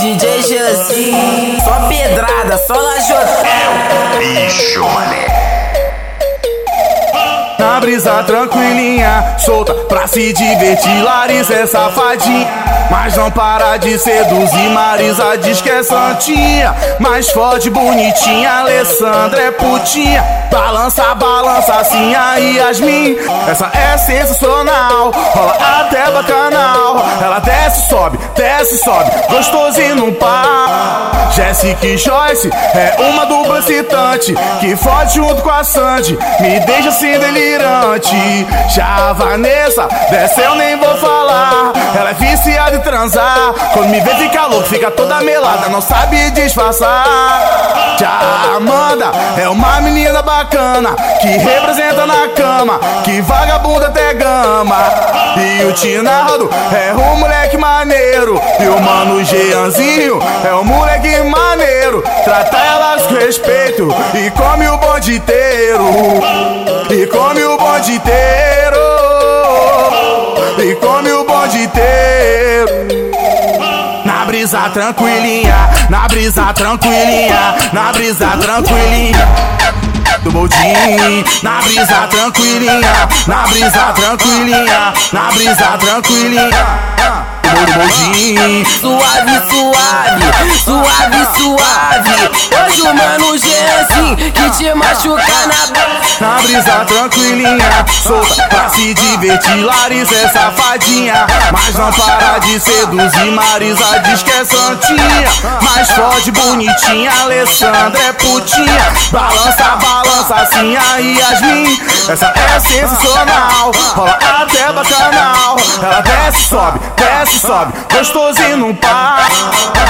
DJ Janzinho, só pedrada, só lajota. É bicho, mané. Na brisa tranquilinha, solta pra se divertir. Larissa é safadinha, mas não para de seduzir. Marisa diz que é santinha, mas fode bonitinha. Alessandra é putinha, balança, balança assim a Yasmin. Essa é sensacional, rola até bacanal. Ela desce, sobe, desce, sobe, gostosinho no par. Jessica e Joyce é uma dupla excitante que fode junto com a Sandy. Me deixa assim delirante. Já a Vanessa, dessa eu nem vou falar. Ela é viciada em transar. Quando me vê fica louco, fica toda melada, não sabe disfarçar. Já a Amanda é uma menina bacana que representa na cama, que vagabunda até gama. E o Tinaldo é um moleque maneiro. E o mano Jeanzinho é um moleque maneiro. Trata elas com respeito e come o bonde inteiro. E come o bonde inteiro. E come o bonde inteiro. Na brisa tranquilinha, na brisa tranquilinha, na brisa tranquilinha. Do boldinho, na brisa tranquilinha, na brisa tranquilinha, na brisa tranquilinha. Do boldinho, Suave, suave, suave, o mano G assim que te machuca na na brisa tranquilinha, solta pra se divertir. Larissa é safadinha, mas não para de seduzir. Marisa diz que é santinha, mas fode bonitinha. Alessandra é putinha, balança, balança assim a Yasmin. Essa é sensacional, rola até bacanal. Ela desce, sobe, desce, sobe, gostosinho no par.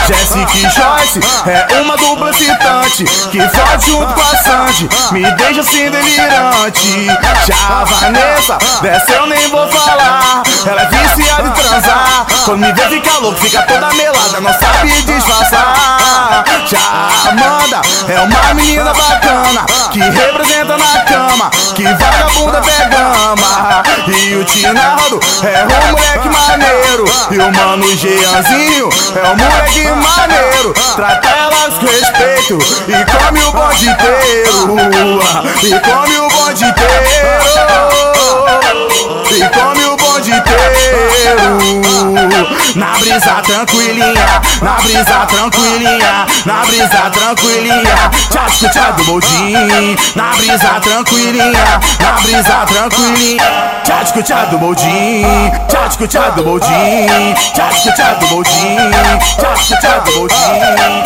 Jessica e Joyce é uma dupla excitante que fode junto com a Sandy. Me deixa assim delirante. Já a Vanessa, dessa eu nem vou falar. Ela é viciada em transar. Quando me vê fica louco, fica toda melada, não sabe disfarçar. Já a Amanda é uma menina bacana que representa na cama, que vagabunda até gama. E o Tinaldo é um moleque maneiro. E o mano Jeanzinho é um moleque maneiro. Trata elas com respeito e come o bonde inteiro. E come o bonde inteiro. Na brisa tranquilinha, na brisa tranquilinha, na brisa tranquilinha. Tchá, tchá do boldinho. Na brisa tranquilinha, na brisa tranquilinha. Tchá, tchá do boldinho. Tchá, tchá do boldinho. Tchá, tchá do boldinho. Tchá, tchá do boldinho.